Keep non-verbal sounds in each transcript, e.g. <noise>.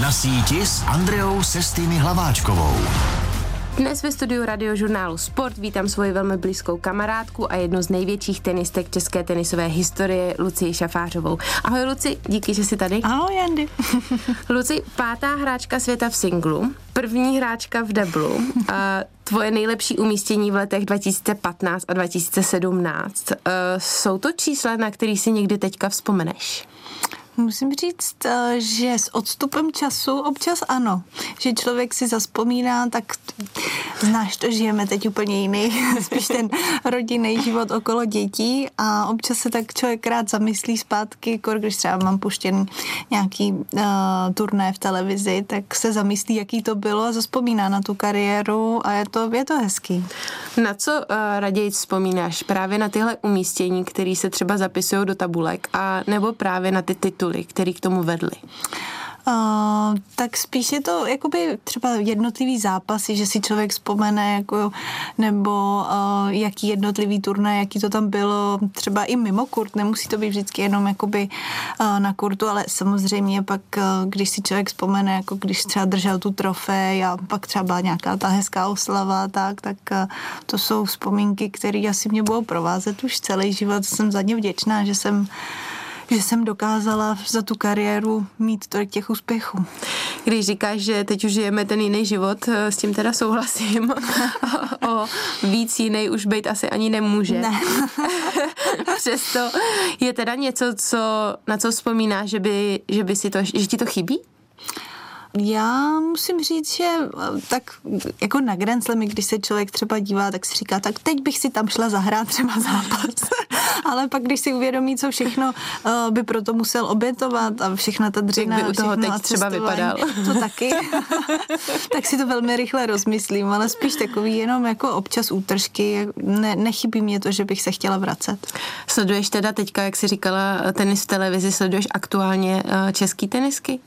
Na síti s Andreou Sestými Hlaváčkovou. Dnes ve studiu radiožurnálu Sport vítám svoji velmi blízkou kamarádku a jednu z největších tenistek české tenisové historie, Lucii Šafářovou. Ahoj Luci, díky, že jsi tady. Ahoj Andy. <laughs> Luci, pátá hráčka světa v singlu, první hráčka v deblu a tvoje nejlepší umístění v letech 2015 a 2017. Uh, jsou to čísla, na který si někdy teďka vzpomeneš? Musím říct, eh, že s odstupem času občas ano. Že člověk si zaspomíná, tak znáš to, žijeme teď úplně jiný, <laughs> spíš ten rodinný život okolo dětí a občas se tak člověk rád zamyslí zpátky, když třeba mám puštěn nějaký uh, turné v televizi, tak se zamyslí, jaký to bylo a zaspomíná na tu kariéru a je to, je to hezký. Na co uh, raději vzpomínáš? Právě na tyhle umístění, které se třeba zapisují do tabulek a nebo právě na ty tituly? Tituly, který k tomu vedly? Uh, tak spíš je to jakoby třeba jednotlivý zápasy, že si člověk vzpomene, jako, nebo uh, jaký jednotlivý turnaj, jaký to tam bylo, třeba i mimo kurt, nemusí to být vždycky jenom jakoby uh, na kurtu, ale samozřejmě pak, uh, když si člověk vzpomene, jako když třeba držel tu trofej a pak třeba byla nějaká ta hezká oslava, tak, tak uh, to jsou vzpomínky, které asi mě budou provázet už celý život. Jsem za ně vděčná, že jsem že jsem dokázala za tu kariéru mít tolik těch úspěchů. Když říkáš, že teď už žijeme ten jiný život, eh, s tím teda souhlasím. <laughs> o víc jiný už být asi ani nemůže. Ne. <laughs> Přesto je teda něco, co, na co vzpomínáš, že by, že by si to, že ti to chybí? Já musím říct, že eh, tak jako na Grand Slamy, když se člověk třeba dívá, tak si říká, tak teď bych si tam šla zahrát třeba zápas. <laughs> Ale pak, když si uvědomí, co všechno uh, by proto musel obětovat a všechna ta dřina. By u toho teď třeba vypadal. <laughs> To taky. <laughs> tak si to velmi rychle rozmyslím, ale spíš takový jenom jako občas útržky. Ne, nechybí mě to, že bych se chtěla vracet. Sleduješ teda teďka, jak jsi říkala, tenis v televizi, sleduješ aktuálně uh, český tenisky?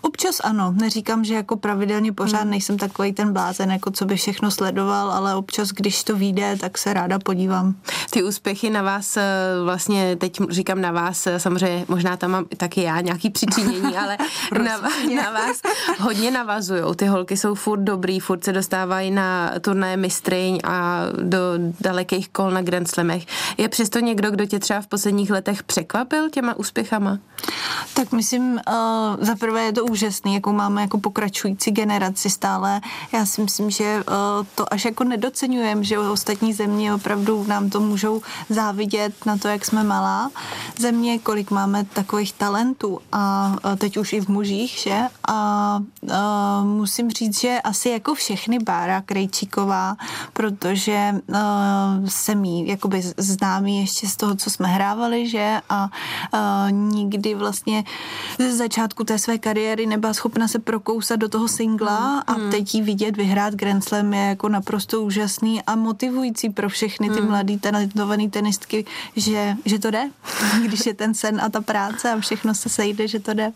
Občas ano, neříkám, že jako pravidelně pořád hmm. nejsem takový ten blázen, jako co by všechno sledoval, ale občas, když to vyjde, tak se ráda podívám. Ty úspěchy na vás, eh, vlastně teď říkám na vás, eh, samozřejmě možná tam mám taky já nějaký přičinění, <laughs> ale na, na vás hodně navazují. Ty holky jsou furt dobrý, furt se dostávají na turné mistryň a do dalekých kol na Grand Slamech. Je přesto někdo, kdo tě třeba v posledních letech překvapil těma úspěchama? Tak myslím, uh, za prvé je to úžasný, jakou máme jako pokračující generaci stále. Já si myslím, že uh, to až jako nedocenujeme, že ostatní země opravdu nám to můžou závidět na to, jak jsme malá země, kolik máme takových talentů a uh, teď už i v mužích, že? A uh, musím říct, že asi jako všechny Bára Krejčíková, protože uh, jsem jí jakoby známý ještě z toho, co jsme hrávali, že? A uh, nikdy vlastně ze začátku té své kariéry nebyla schopna se prokousat do toho singla mm. a mm. teď jí vidět vyhrát Grand Slam je jako naprosto úžasný a motivující pro všechny ty mm. mladý talentované tenistky, že, že to jde, <laughs> když je ten sen a ta práce a všechno se sejde, že to jde.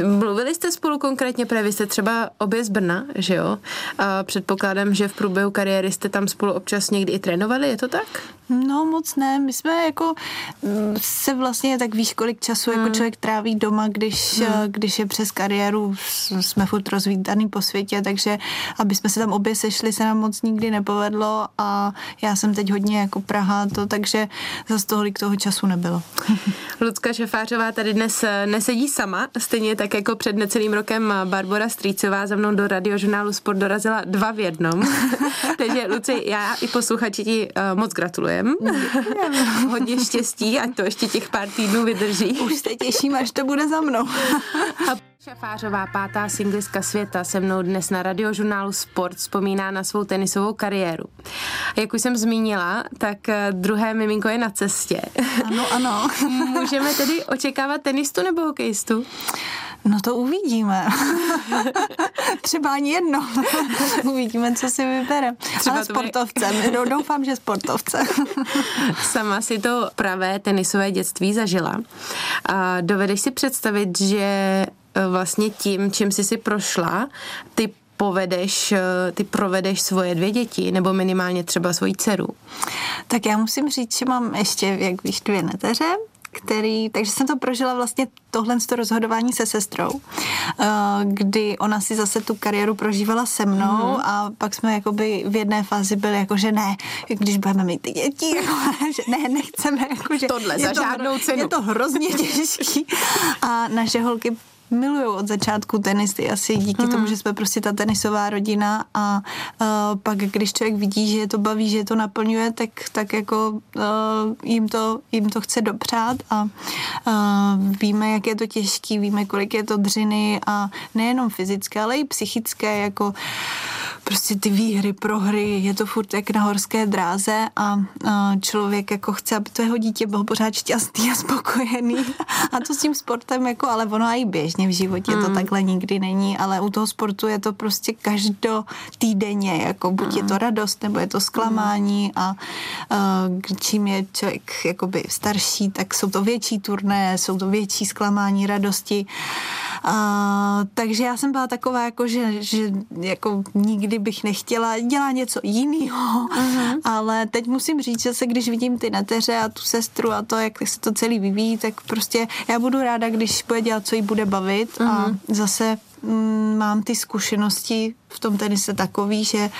Um, mluvili jste spolu konkrétně, právě jste třeba obě z Brna, že jo? A předpokládám, že v průběhu kariéry jste tam spolu občas někdy i trénovali, je to tak? No moc ne, my jsme jako mm, se vlastně tak víš, kolik času jako hmm. jako člověk tráví doma, když, hmm. když je přes kariéru, jsme furt rozvítaný po světě, takže aby jsme se tam obě sešli, se nám moc nikdy nepovedlo a já jsem teď hodně jako Praha, to, takže zase tolik toho času nebylo. <laughs> Lucka Šefářová tady dnes eh, nesedí sama, stejně tak jako před necelým rokem Barbara Strýcová za mnou do radiožurnálu Sport dorazila dva v jednom. <laughs> takže Luci, já i posluchači ti uh, moc gratulujem. <laughs> Hodně štěstí, ať to ještě těch pár týdnů vydrží. Už se těším, až to bude za mnou. Šafářová, pátá singliska světa, se mnou dnes na radiožurnálu Sport vzpomíná na svou tenisovou kariéru. Jak už jsem zmínila, tak eh, druhé miminko je na cestě. Ano, ano. <laughs> Můžeme tedy očekávat tenistu nebo hokejistu? No to uvidíme. <laughs> Třeba ani jedno. <laughs> uvidíme, co si vybere. Třeba Ale sportovce. Bude... Doufám, že sportovce. <laughs> Sama si to pravé tenisové dětství zažila. A dovedeš si představit, že e, vlastně tím, čím jsi si prošla, ty povedeš, e, ty provedeš svoje dvě děti, nebo minimálně třeba svoji dceru? Tak já musím říct, že mám ještě, jak víš, dvě neteře, který, takže jsem to prožila vlastně tohle to rozhodování se sestrou, eh, kdy ona si zase tu kariéru prožívala se mnou mm. a pak jsme jakoby v jedné fázi byli jako, že ne, když budeme mít ty děti, jako, <laughs> že ne, nechceme, jako, že Tohle je za to, žádnou cenu. Je to hrozně <laughs> těžký a naše holky milují od začátku tenisy, asi díky mm. tomu, že jsme prostě ta tenisová rodina a uh, pak, když člověk vidí, že je to baví, že je to naplňuje, tak, tak jako uh, jim, to, jim to chce dopřát a uh, víme, jak je to těžký, víme, kolik je to dřiny a nejenom fyzické, ale i psychické, jako prostě ty výhry, prohry, je to furt jak na horské dráze a, a člověk jako chce, aby to jeho dítě bylo pořád šťastný a spokojený <laughs> a to s tím sportem jako, ale ono i běžně v životě mm. to takhle nikdy není, ale u toho sportu je to prostě každo týdenně, jako buď mm. je to radost, nebo je to zklamání a, a čím je člověk jakoby starší, tak jsou to větší turné, jsou to větší zklamání, radosti a, takže já jsem byla taková, jako, že, že jako nikdy bych nechtěla dělat něco jiného, uh-huh. ale teď musím říct, že se když vidím ty neteře a tu sestru a to, jak se to celý vyvíjí, tak prostě já budu ráda, když bude dělat, co jí bude bavit uh-huh. a zase mm, mám ty zkušenosti v tom tenise takový, že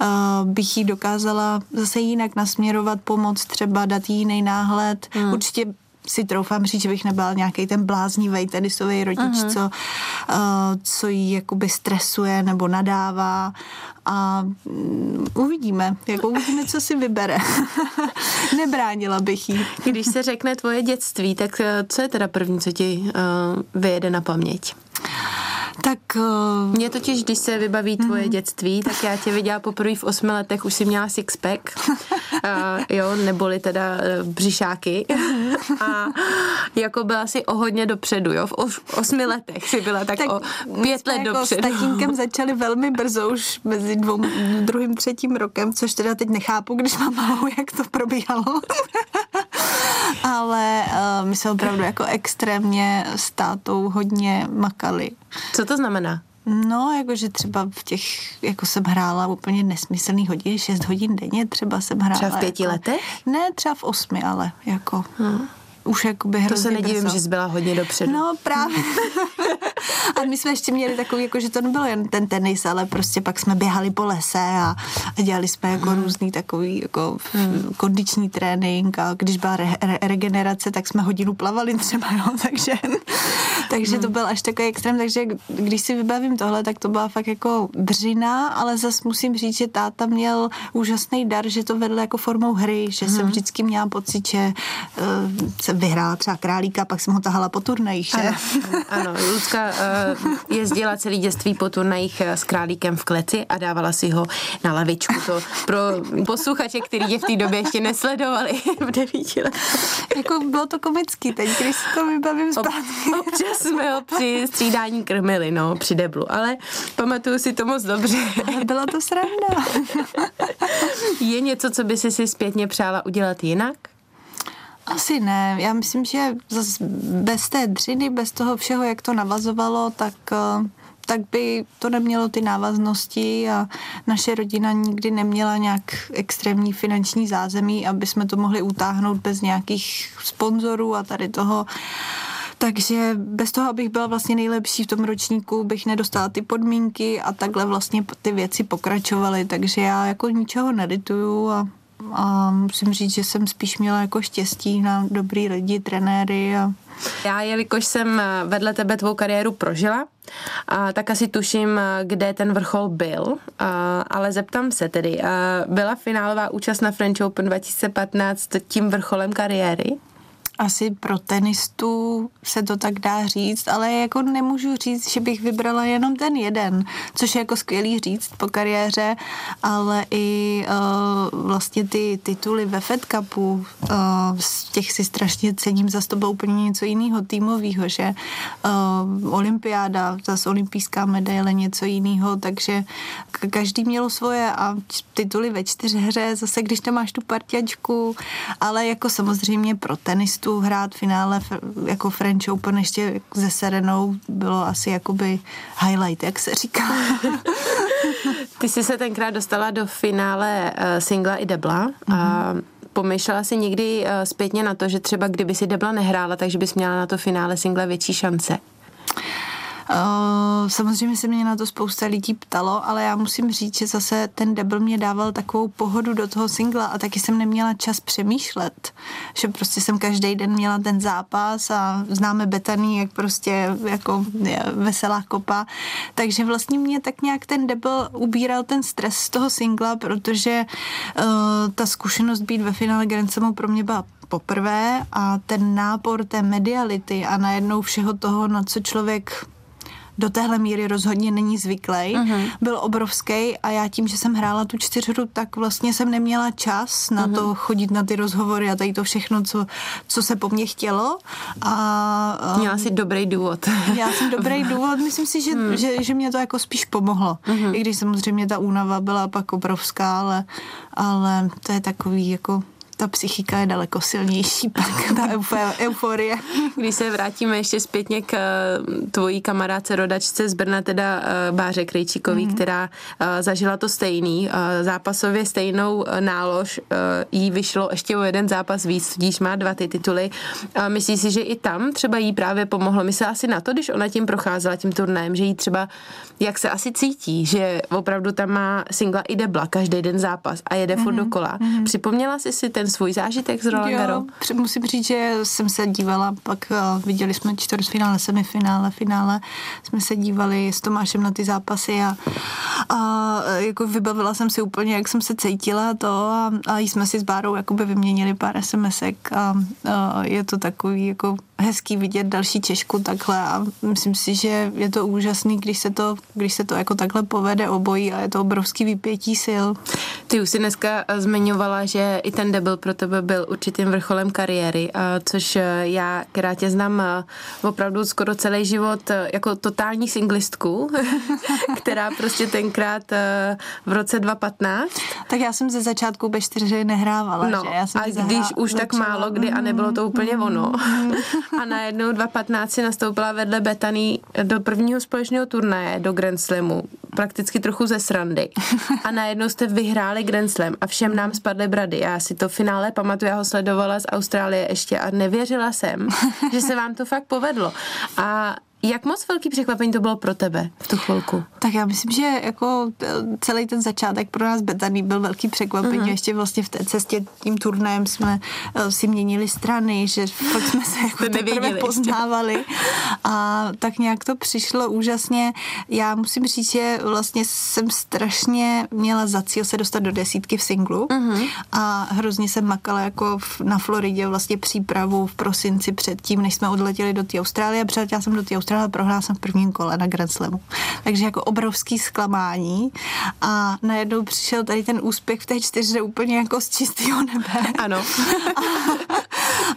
uh, bych jí dokázala zase jinak nasměrovat, pomoct, třeba dát jí jiný náhled. Mm. Určitě si troufám říct, že bych nebyla nějaký ten bláznivý tenisový rodič, uh-huh. co, uh, co jí jakoby stresuje nebo nadává a um, uvidíme, jako uvidíme, co si vybere. <laughs> Nebránila bych jí. Když se řekne tvoje dětství, tak eh, co je teda první, co ti uh, vyjede na paměť? Tak... Uh... Mně totiž, když se vybaví tvoje mm. dětství, tak já tě viděla poprvé v osmi letech, už si měla sixpack, uh, <laughs> jo, neboli teda uh, břišáky <laughs> a jako byla si o hodně dopředu, jo, v, os, v osmi letech si byla tak, tak o pět let jako dopředu. s tatínkem <laughs> začali velmi brzo, už mezi dvou, druhým, třetím rokem, což teda teď nechápu, když mám malou, jak to probíhalo. Ale uh, my jsme opravdu jako extrémně s tátou hodně makali. Co to znamená? No, jakože třeba v těch, jako jsem hrála úplně nesmyslný hodin, 6 hodin denně třeba jsem hrála. Třeba v pěti jako, letech? Ne, třeba v osmi, ale jako... Hmm už jakoby To se nedivím, brzo. že jsi byla hodně dopředu. No právě. <laughs> a my jsme ještě měli takový, jako, že to nebylo jen ten tenis, ale prostě pak jsme běhali po lese a, a dělali jsme jako hmm. různý takový jako hmm. kondiční trénink a když byla re, re, regenerace, tak jsme hodinu plavali třeba, jo, <laughs> takže, takže hmm. to byl až takový extrém, takže když si vybavím tohle, tak to byla fakt jako dřina, ale zas musím říct, že táta měl úžasný dar, že to vedl jako formou hry, že hmm. jsem vždycky měla pocit, že uh, se vyhrála třeba králíka, pak jsem ho tahala po turnajích, že? Ano, ano. Lucka uh, jezdila celý dětství po turnajích eh, s králíkem v kleci a dávala si ho na lavičku. To pro posluchače, který je v té době ještě nesledovali v devíti Jako bylo to komický teď, když si to vybavím zpátky. Ob, občas jsme ho při střídání krmili, no, při deblu, ale pamatuju si to moc dobře. Byla to sranda. je něco, co by si si zpětně přála udělat jinak? Asi ne. Já myslím, že bez té dřiny, bez toho všeho, jak to navazovalo, tak eh, tak by to nemělo ty návaznosti a naše rodina nikdy neměla nějak extrémní finanční zázemí, aby jsme to mohli utáhnout bez nějakých sponzorů a tady toho. Takže bez toho, abych byla vlastně nejlepší v tom ročníku, bych nedostala ty podmínky a takhle vlastně ty věci pokračovaly. Takže já jako ničeho nedituju a a musím říct, že jsem spíš měla jako štěstí na dobrý lidi, trenéry a já, jelikož jsem vedle tebe tvou kariéru prožila, a tak asi tuším, kde ten vrchol byl, a, ale zeptám se tedy, a byla finálová účast na French Open 2015 tím vrcholem kariéry? Asi pro tenistu se to tak dá říct, ale jako nemůžu říct, že bych vybrala jenom ten jeden, což je jako skvělý říct po kariéře, ale i uh, vlastně ty tituly ve Fed Cupu, uh, těch si strašně cením, za to bylo úplně něco jiného týmového, že uh, olympiáda, zase olympijská medaile, něco jiného, takže každý mělo svoje a tituly ve čtyřhře, zase když tam máš tu partiačku, ale jako samozřejmě pro tenistu tu hrát finále jako French Open ještě se Serenou bylo asi jakoby highlight, jak se říká. <laughs> Ty jsi se tenkrát dostala do finále uh, singla i debla mm-hmm. a pomyšlela si někdy uh, zpětně na to, že třeba kdyby si Debla nehrála, takže bys měla na to finále single větší šance? Uh, samozřejmě se mě na to spousta lidí ptalo, ale já musím říct, že zase ten debl mě dával takovou pohodu do toho singla a taky jsem neměla čas přemýšlet, že prostě jsem každý den měla ten zápas a známe Betaný, jak prostě jako veselá kopa, takže vlastně mě tak nějak ten debl ubíral ten stres z toho singla, protože uh, ta zkušenost být ve finále Grand Slamu pro mě byla poprvé a ten nápor té mediality a najednou všeho toho, na co člověk do téhle míry rozhodně není zvyklý, uh-huh. byl obrovský a já tím, že jsem hrála tu čtyřhru, tak vlastně jsem neměla čas na uh-huh. to chodit na ty rozhovory a tady to všechno, co, co se po mně chtělo. A, um, měla jsi dobrý důvod. <laughs> Já jsem dobrý <laughs> důvod, myslím si, že, hmm. že, že mě to jako spíš pomohlo. Uh-huh. I když samozřejmě ta únava byla pak obrovská, ale, ale to je takový jako ta psychika je daleko silnější, <laughs> pak ta euforie. Když se vrátíme ještě zpětně k eh, tvojí kamarádce rodačce z Brna, teda eh, Báře Krejčíkový, mm. která eh, zažila to stejný, zápasově stejnou nálož, jí vyšlo ještě o jeden zápas víc, tudíž má dva ty tituly. Myslíš si, že i tam třeba jí právě pomohlo? Myslela asi na to, když ona tím procházela tím turnajem, že jí třeba, jak se asi cítí, že opravdu tam má singla i debla, každý den zápas a jede mm-hmm. furt dokola. Mm-hmm. Připomněla jsi si ten ten svůj zážitek z Roland Garros? musím říct, že jsem se dívala, pak uh, viděli jsme čtvrtfinále, semifinále, finále, jsme se dívali s Tomášem na ty zápasy a, a jako vybavila jsem si úplně, jak jsem se cítila to a, a jsme si s Bárou jakoby vyměnili pár SMSek a, a je to takový jako hezký vidět další Češku takhle a myslím si, že je to úžasný, když se to, když se to jako takhle povede obojí a je to obrovský vypětí sil. Ty už si dneska zmiňovala, že i ten debel pro tebe byl určitým vrcholem kariéry, což já, která tě znám opravdu skoro celý život jako totální singlistku, <laughs> která prostě tenkrát v roce 2015. Tak já jsem ze začátku be 4 nehrávala, no, že? Já jsem a když už tak málo kdy a nebylo to úplně ono. <laughs> a najednou 2.15 si nastoupila vedle Betany do prvního společného turnaje, do Grand Slamu, prakticky trochu ze srandy. A najednou jste vyhráli Grand Slam a všem nám spadly brady. Já si to finále pamatuju, já ho sledovala z Austrálie ještě a nevěřila jsem, že se vám to fakt povedlo. A jak moc velký překvapení to bylo pro tebe v tu chvilku? Tak já myslím, že jako celý ten začátek pro nás Betaný byl velký překvapení. Uh-huh. Ještě vlastně v té cestě tím turnajem jsme uh, si měnili strany, že fakt jsme se jako teprve poznávali. A tak nějak to přišlo úžasně. Já musím říct, že vlastně jsem strašně měla za cíl se dostat do desítky v singlu uh-huh. a hrozně jsem makala jako v, na Floridě vlastně přípravu v prosinci předtím, než jsme odletěli do té Austrálie. Přiletěla jsem do té Prohrál jsem v prvním kole na Grand Slamu. Takže jako obrovský zklamání a najednou přišel tady ten úspěch v té čtyřře úplně jako z čistého nebe. Ano. a,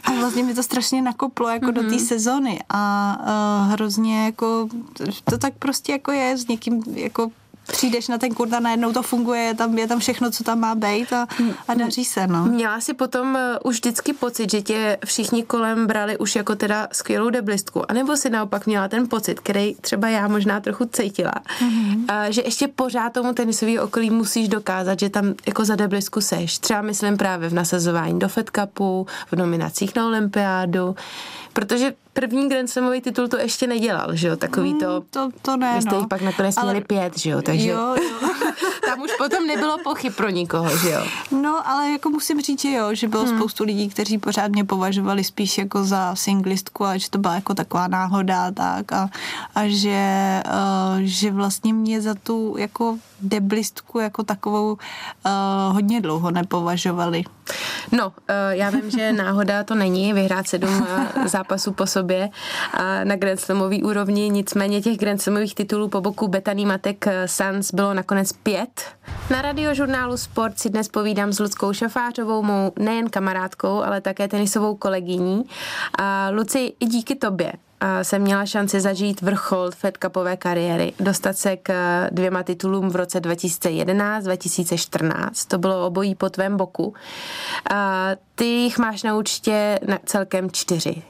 <laughs> a vlastně mi to strašně nakoplo jako mm-hmm. do té mhm. sezony a uh, hrozně jako to tak prostě jako je s někým jako přijdeš na ten kurz a najednou to funguje, je tam, je tam všechno, co tam má být a, a daří se, no. Měla si potom uh, už vždycky pocit, že tě všichni kolem brali už jako teda skvělou deblistku, anebo si naopak měla ten pocit, který třeba já možná trochu cítila, mm-hmm. uh, že ještě pořád tomu tenisový okolí musíš dokázat, že tam jako za deblistku seš. Třeba myslím právě v nasazování do Fed Cupu, v nominacích na olympiádu, protože první Grand Slamový titul to ještě nedělal, že jo, takový to. Mm, to, to ne, Vy jste no. jich pak nakonec ale... měli pět, že jo, takže jo, jo. <laughs> tam už potom nebylo pochyb pro nikoho, že jo. No, ale jako musím říct, že jo, že bylo hmm. spoustu lidí, kteří pořád mě považovali spíš jako za singlistku a že to byla jako taková náhoda tak a, a že, uh, že vlastně mě za tu jako deblistku jako takovou uh, hodně dlouho nepovažovali. No, uh, já vím, že náhoda to není vyhrát sedm uh, zápasů po sobě uh, na Grand Slamový úrovni, nicméně těch Grand Slamových titulů po boku Betaný Matek Sans bylo nakonec pět. Na radiožurnálu Sport si dnes povídám s Ludskou Šafářovou, mou nejen kamarádkou, ale také tenisovou kolegyní. A Luci, i díky tobě jsem měla šanci zažít vrchol Fed Cupové kariéry, dostat se k dvěma titulům v roce 2011-2014. To bylo obojí po tvém boku. Ty jich máš na účtě celkem čtyři.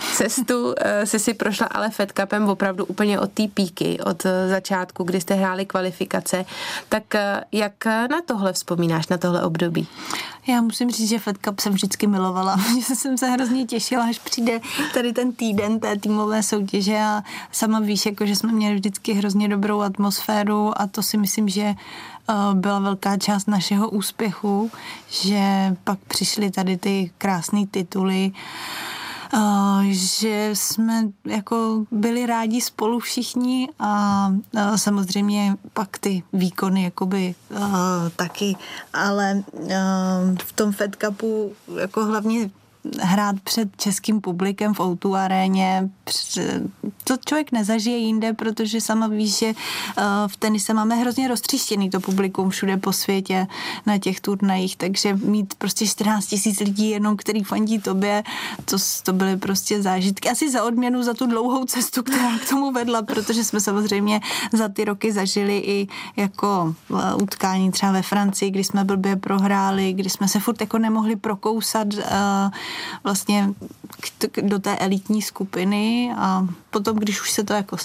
Cestu jsi si prošla ale Fed Cupem opravdu úplně od té píky, od uh, začátku, kdy jste hráli kvalifikace. Tak uh, jak na tohle vzpomínáš, na tohle období? Já musím říct, že Fed Cup jsem vždycky milovala. <laughs> že jsem se hrozně těšila, až přijde tady ten týden té týmové soutěže a sama víš, jako, že jsme měli vždycky hrozně dobrou atmosféru a to si myslím, že byla velká část našeho úspěchu, že pak přišly tady ty krásné tituly, že jsme jako byli rádi spolu všichni a samozřejmě pak ty výkony jakoby taky, ale v tom Fed Cupu jako hlavně hrát před českým publikem v Outu aréně, to člověk nezažije jinde, protože sama víš, že eh, v tenise máme hrozně roztříštěný to publikum všude po světě na těch turnajích, takže mít prostě 14 tisíc lidí jenom, který fandí tobě, to, to byly prostě zážitky. Asi za odměnu za tu dlouhou cestu, která k tomu vedla, protože jsme samozřejmě za ty roky zažili i jako eh, utkání třeba ve Francii, kdy jsme blbě prohráli, kdy jsme se furt jako nemohli prokousat uh, vlastně do té elitní skupiny a potom, když už se to jako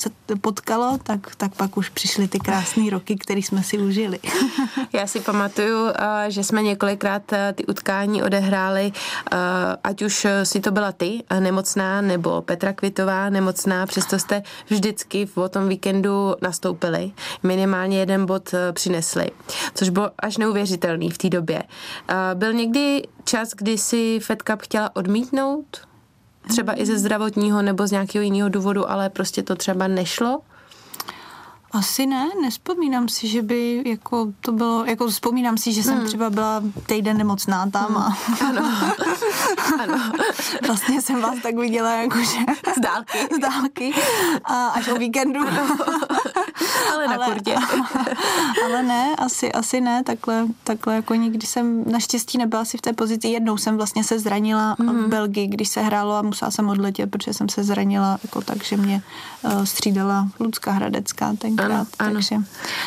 potkalo, tak, tak pak už přišly ty krásné roky, které jsme si užili. <laughs> Já si pamatuju, eh, že jsme několikrát eh, ty utkání odehráli, eh, ať už si to byla ty nemocná, nebo Petra Kvitová nemocná, přesto jste vždycky v tom víkendu nastoupili. Minimálně jeden bod přinesli, což bylo až neuvěřitelný v té době. Byl někdy čas, kdy si Fed Cup chtěla odmítnout? Třeba i ze zdravotního nebo z nějakého jiného důvodu, ale prostě to třeba nešlo? Asi ne, nespomínám si, že by jako to bylo, jako vzpomínám si, že jsem hmm. třeba byla týden nemocná tam a hmm. ano. ano. <laughs> vlastně jsem vás tak viděla jakože z dálky. <laughs> Z dálky a až o víkendu. ale na kurtě. <laughs> ale ne, asi, asi ne, takhle, takhle jako nikdy jsem naštěstí nebyla si v té pozici. Jednou jsem vlastně se zranila mm. v Belgii, když se hrálo a musela jsem odletět, protože jsem se zranila jako tak, že mě uh, střídala Lucka Hradecká tenkrát. Ano, ano. Takže,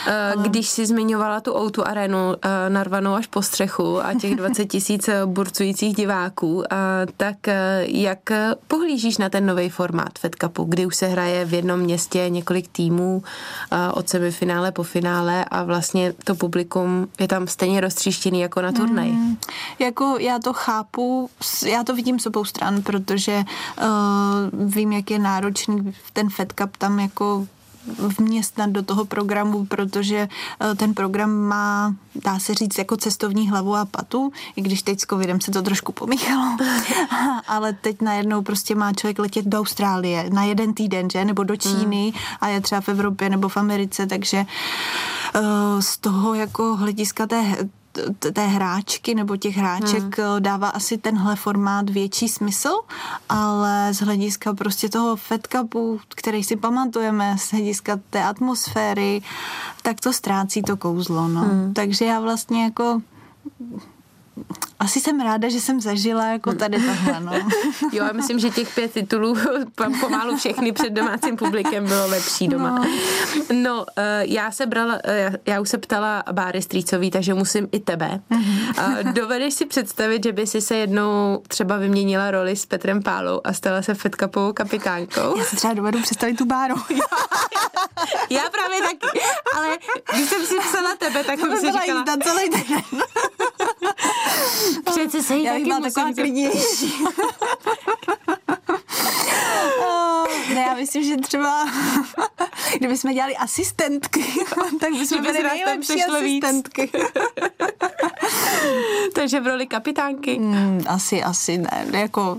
eh, ale... Když jsi zmiňovala tu Outu arenu uh, narvanou až po střechu a těch <laughs> 20 tisíc burcujících diváků, tak jak pohlížíš na ten nový formát Fed Cupu, kdy už se hraje v jednom městě několik týmů, od semifinále po finále a vlastně to publikum je tam stejně roztříštěný jako na turnaj. Mm, jako já to chápu, já to vidím s obou stran, protože uh, vím, jak je náročný ten Fed Cup tam jako vměstnat do toho programu, protože eh, ten program má, dá se říct, jako cestovní hlavu a patu, i když teď s covidem se to trošku pomíchalo, <laughs> <laughs> ale teď najednou prostě má člověk letět do Austrálie na jeden týden, že, nebo do Číny hmm. a je třeba v Evropě nebo v Americe, takže eh, z toho jako hlediska té té hráčky nebo těch hráček hmm. dává asi tenhle formát větší smysl, ale z hlediska prostě toho Fed Cupu, který si pamatujeme, z hlediska té atmosféry, tak to ztrácí to kouzlo. No. Hmm. Takže já vlastně jako asi jsem ráda, že jsem zažila jako tady tohle, no. <laughs> Jo, já myslím, že těch pět titulů <laughs> pomalu všechny před domácím publikem bylo lepší doma. No, no já se brala, eh, já už se ptala Báry Strýcový, takže musím i tebe. Mm-hmm. <laughs> Dovedeš si představit, že by si se jednou třeba vyměnila roli s Petrem Pálou a stala se Fed Cupovou kapitánkou? Já si třeba dovedu představit tu Báru. já právě taky, ale když jsem si psala tebe, tak jsem si říkala... celý den. <laughs> Přece se jí Já taky taková klidnější. <laughs> ne, já myslím, že třeba kdybychom dělali asistentky, <laughs> tak bychom byli nejlepší asistentky. Takže v roli kapitánky? Mm, asi, asi ne. Jako,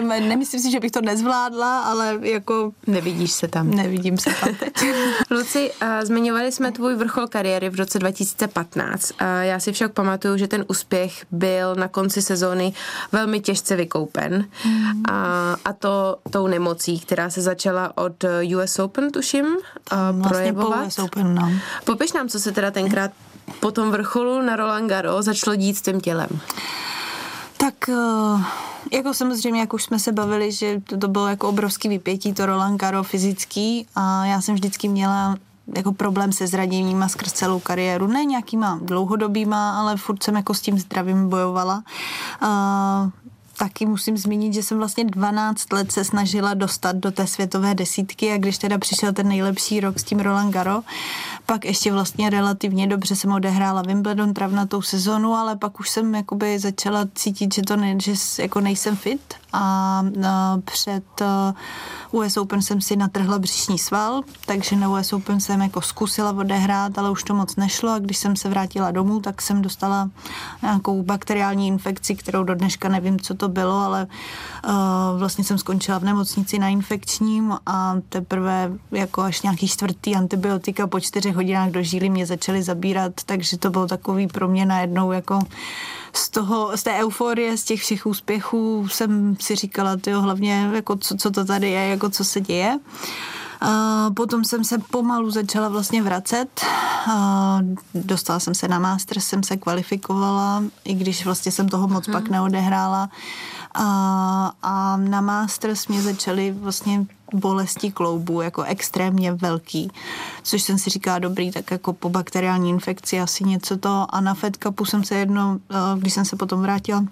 <laughs> nemyslím si, že bych to nezvládla, ale jako... Nevidíš se tam. Nevidím se tam teď. <laughs> Luci, uh, zmiňovali jsme tvůj vrchol kariéry v roce 2015. Uh, já si však pamatuju, že ten úspěch byl na konci sezóny velmi těžce vykoupen. Mm. A, a to tou nemocí, která se začala od US Open, tuším, vlastně projevovat. Po US Open, no. Popiš nám, co se teda tenkrát po tom vrcholu na Roland Garros začalo dít s tím tělem? Tak eh, jako samozřejmě, jak už jsme se bavili, že to bylo jako obrovský vypětí, to Roland Garros fyzický a já jsem vždycky měla jako problém se zraněníma skrz celou kariéru. Ne nějakýma dlouhodobýma, ale furt jsem jako s tím zdravím bojovala. Uh, taky musím zmínit, že jsem vlastně 12 let se snažila dostat do té světové desítky a když teda přišel ten nejlepší rok s tím Roland Garo, pak ještě vlastně relativně dobře jsem odehrála Wimbledon travnatou sezonu, ale pak už jsem jakoby začala cítit, že to ne, že jako nejsem fit a před uh, US Open jsem si natrhla břišní sval, takže na US Open jsem jako zkusila odehrát, ale už to moc nešlo. A když jsem se vrátila domů, tak jsem dostala nějakou bakteriální infekci, kterou do dneška nevím, co to bylo, ale uh, vlastně jsem skončila v nemocnici na infekčním a teprve jako až nějaký čtvrtý antibiotika po čtyřech hodinách do žíly mě začaly zabírat, takže to bylo takový pro mě najednou jako toho, z té euforie, z těch všech úspěchů jsem si říkala, tyjo, hlavně jako co, co to tady je, jako co se děje. A potom jsem se pomalu začala vlastně vracet. A dostala jsem se na master, jsem se kvalifikovala, i když vlastně jsem toho moc hmm. pak neodehrála. A, a na Masters mě začaly vlastně bolesti kloubu jako extrémně velký, což jsem si říkala dobrý, tak jako po bakteriální infekci asi něco to a na Fed Cupu jsem se jedno, eh, když jsem se potom vrátila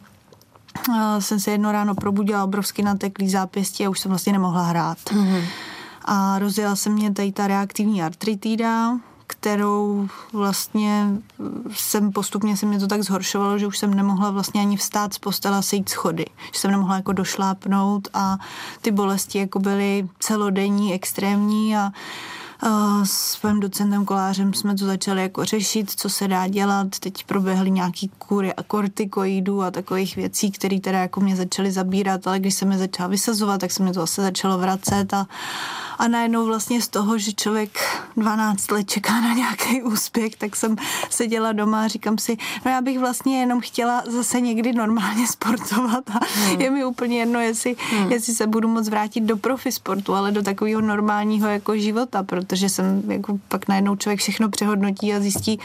eh, jsem se jedno ráno probudila obrovsky nateklý zápěstí a už jsem vlastně nemohla hrát. Mm-hmm. A rozjela se mě tady ta reaktivní artritída, kterou vlastně jsem postupně se mě to tak zhoršovalo, že už jsem nemohla vlastně ani vstát z postela sejít schody. Že jsem nemohla jako došlápnout a ty bolesti jako byly celodenní, extrémní a s svým docentem kolářem jsme to začali jako řešit, co se dá dělat. Teď proběhly nějaký kury a kortikoidů a takových věcí, které teda jako mě začaly zabírat, ale když se mi začala vysazovat, tak se mi to zase začalo vracet a, a najednou vlastně z toho, že člověk 12 let čeká na nějaký úspěch, tak jsem seděla doma a říkám si, no já bych vlastně jenom chtěla zase někdy normálně sportovat a hmm. je mi úplně jedno, jestli, hmm. jestli se budu moc vrátit do profi sportu, ale do takového normálního jako života, protože jsem jako pak najednou člověk všechno přehodnotí a zjistí,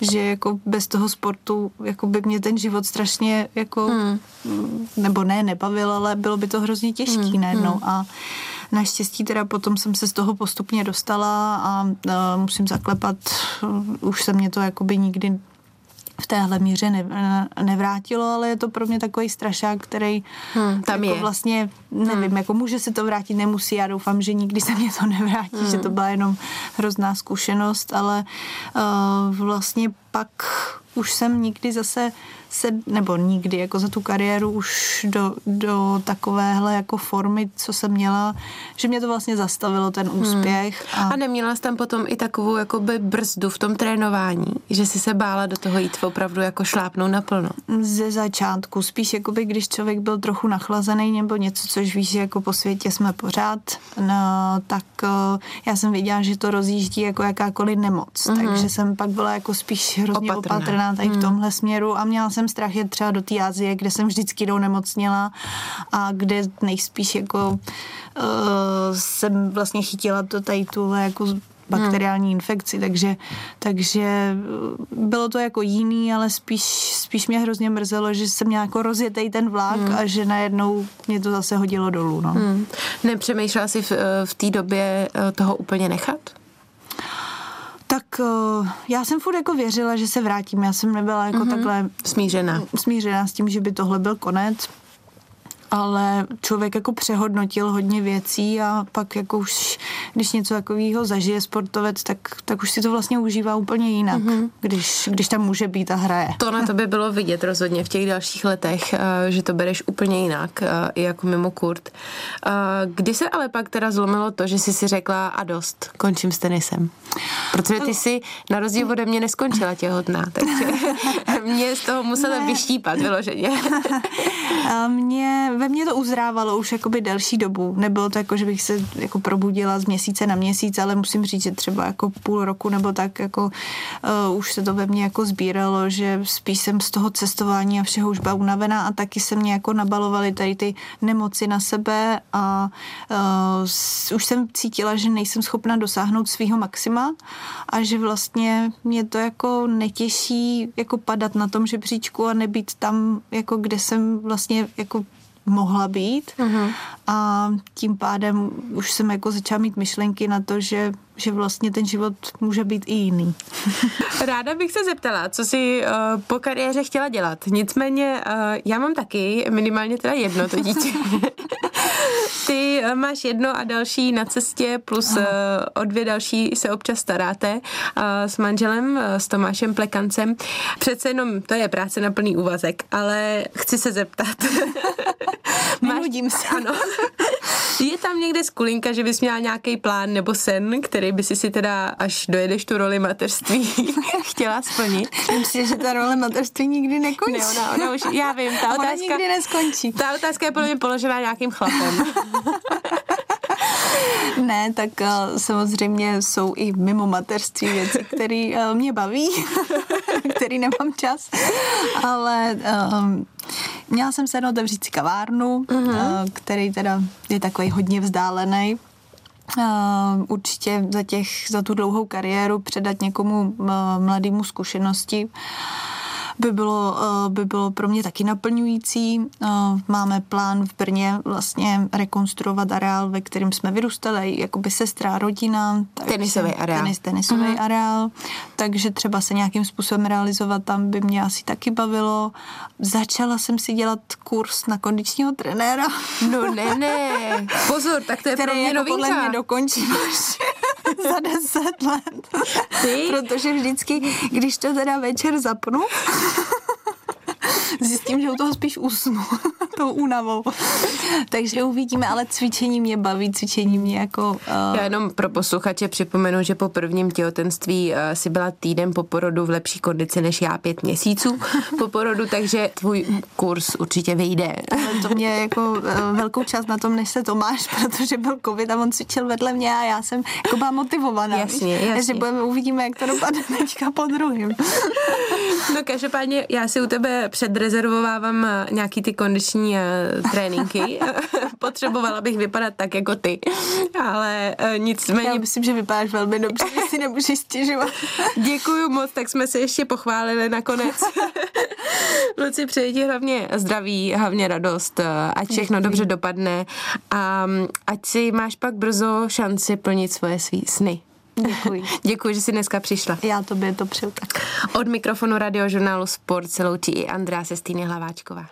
že jako bez toho sportu jako by mě ten život strašně jako, hmm. nebo ne, nebavil, ale bylo by to hrozně těžký hmm. najednou hmm. a Naštěstí teda potom jsem se z toho postupně dostala a, a musím zaklepat, už se mě to jakoby nikdy v téhle míře ne, nevrátilo, ale je to pro mě takový strašák, který hmm, tam jako je. vlastně, nevím, hmm. jako může se to vrátit, nemusí, já doufám, že nikdy se mě to nevrátí, hmm. že to byla jenom hrozná zkušenost, ale uh, vlastně pak už jsem nikdy zase se, nebo nikdy jako za tu kariéru už do, do takovéhle jako formy, co jsem měla, že mě to vlastně zastavilo ten hmm. úspěch. Hmm. A... a neměla jsi tam potom i takovou jakoby brzdu v tom trénování, že jsi se bála do toho jít opravdu jako šlápnout naplno? Ze začátku, spíš jakoby když člověk byl trochu nachlazený nebo něco, což víš, že jako po světě jsme pořád, no, tak uh, já jsem věděla, že to rozjíždí jako jakákoliv nemoc, mm-hmm. takže jsem pak byla jako spíš hrozně opatrná, opatrná tady mm. v hmm. tomhle směru a měla jsem strach jet třeba do té Azie, kde jsem vždycky jdou nemocněla a kde nejspíš jako uh, jsem vlastně chytila to tady tuhle jako bakteriální hmm. infekci, takže, takže eh, bylo to jako jiný, ale spíš, spíš mě hrozně mrzelo, že jsem měla jako rozjetej ten vlak hmm. a že najednou mě to zase hodilo dolů. No. Hmm. Nepřemýšlela jsi v, eh, v té době toho úplně nechat? Tak uh, já jsem furt jako věřila, že se vrátím. Já jsem nebyla jako mm-hmm. takhle smířená. smířená s tím, že by tohle byl konec ale člověk jako přehodnotil hodně věcí a pak jako už, když něco takového zažije sportovec, tak, tak už si to vlastně užívá úplně jinak, mm-hmm. když, když tam může být a hraje. To na tobě bylo vidět rozhodně v těch dalších letech, eh, že to bereš úplně jinak, eh, i jako mimo kurt. Eh, kdy se ale pak teda zlomilo to, že jsi si řekla a dost, končím s tenisem? Protože ty si na rozdíl ode mě neskončila těhotná, takže <laughs> mě z toho musela ne. vyštípat vyloženě. <laughs> mě ve mně to uzrávalo už jakoby delší dobu. Nebylo to jako, že bych se jako probudila z měsíce na měsíc, ale musím říct, že třeba jako půl roku nebo tak jako uh, už se to ve mně jako sbíralo, že spíš jsem z toho cestování a všeho už byla unavená a taky se mě jako nabalovaly tady ty nemoci na sebe a uh, už jsem cítila, že nejsem schopna dosáhnout svého maxima a že vlastně mě to jako netěší jako padat na tom žebříčku a nebýt tam, jako kde jsem vlastně jako mohla být. Uh-huh. A tím pádem už jsem jako začala mít myšlenky na to, že, že vlastně ten život může být i jiný. <laughs> Ráda bych se zeptala, co jsi uh, po kariéře chtěla dělat. Nicméně uh, já mám taky minimálně teda jedno to dítě. <laughs> Ty uh, máš jedno a další na cestě, plus uh, o dvě další se občas staráte uh, s manželem, s Tomášem Plekancem. Přece jenom to je práce na plný úvazek, ale chci se zeptat. <laughs> Nenudím se. Ano. <laughs> Je tam někde skulinka, že bys měla nějaký plán nebo sen, který by si si teda, až dojedeš tu roli mateřství, <laughs> chtěla splnit? Myslím, že ta role mateřství nikdy nekončí. Ne, ona, ona už, já vím, ta <laughs> ona otázka... nikdy neskončí. Ta otázka je podle mě položená nějakým chlapem. <laughs> ne, tak uh, samozřejmě jsou i mimo mateřství věci, které uh, mě baví, který nemám čas, ale um, měla jsem se jednou otevřít kavárnu, uh-huh. uh, který teda je takový hodně vzdálený, Uh, určitě za, těch, za tu dlouhou kariéru předat někomu uh, mladému zkušenosti. Uh, by bylo, eh, by bylo pro mě taky naplňující. Eh, máme plán v Brně vlastně rekonstruovat areál, ve kterém jsme vyrůstali, jakoby sestra, rodina. Tenisový areál. Tenis, tenisový mm-hmm. areál, takže třeba se nějakým způsobem realizovat tam by mě asi taky bavilo. Začala jsem si dělat kurz na kondičního trenéra. No ne, ne. <laughs> Pozor, tak to je Který pro mě jako novinka. podle mě dokončím <laughs> za deset let. Ty? Protože vždycky, když to teda večer zapnu, zjistím, že u toho spíš usnu <laughs> tou únavou. Takže uvidíme, ale cvičení mě baví, cvičení mě jako... Uh... Já jenom pro posluchače připomenu, že po prvním těhotenství uh, si byla týden po porodu v lepší kondici než já pět měsíců po porodu, takže tvůj kurz určitě vyjde. Ale to mě jako uh, velkou část na tom, než se Tomáš, <laughs> protože byl covid a on cvičil vedle mě a já jsem jako byla motivovaná. Jasně, jasně. Takže budeme, uvidíme, jak to dopadne <laughs> teďka po druhém. no každopádně já si u tebe předrezervovávám nějaký ty kondiční uh, tréninky. <laughs> Potřebovala bych vypadat tak jako ty. Ale uh, nicméně... Já myslím, že vypadáš velmi dobře, že si nemůžeš stěžovat. <laughs> Děkuju moc, tak jsme se ještě pochválili nakonec. <laughs> Luci, přeji ti hlavně zdraví, hlavně radost, ať všechno Děkuji. dobře dopadne a ať si máš pak brzo šanci plnit svoje svý sny. Děkuji. <laughs> Děkuji, že jsi dneska přišla. Já tobě to přeju tak. Od mikrofonu radiožurnálu Sport se loučí i Andrea Sestýny Hlaváčková.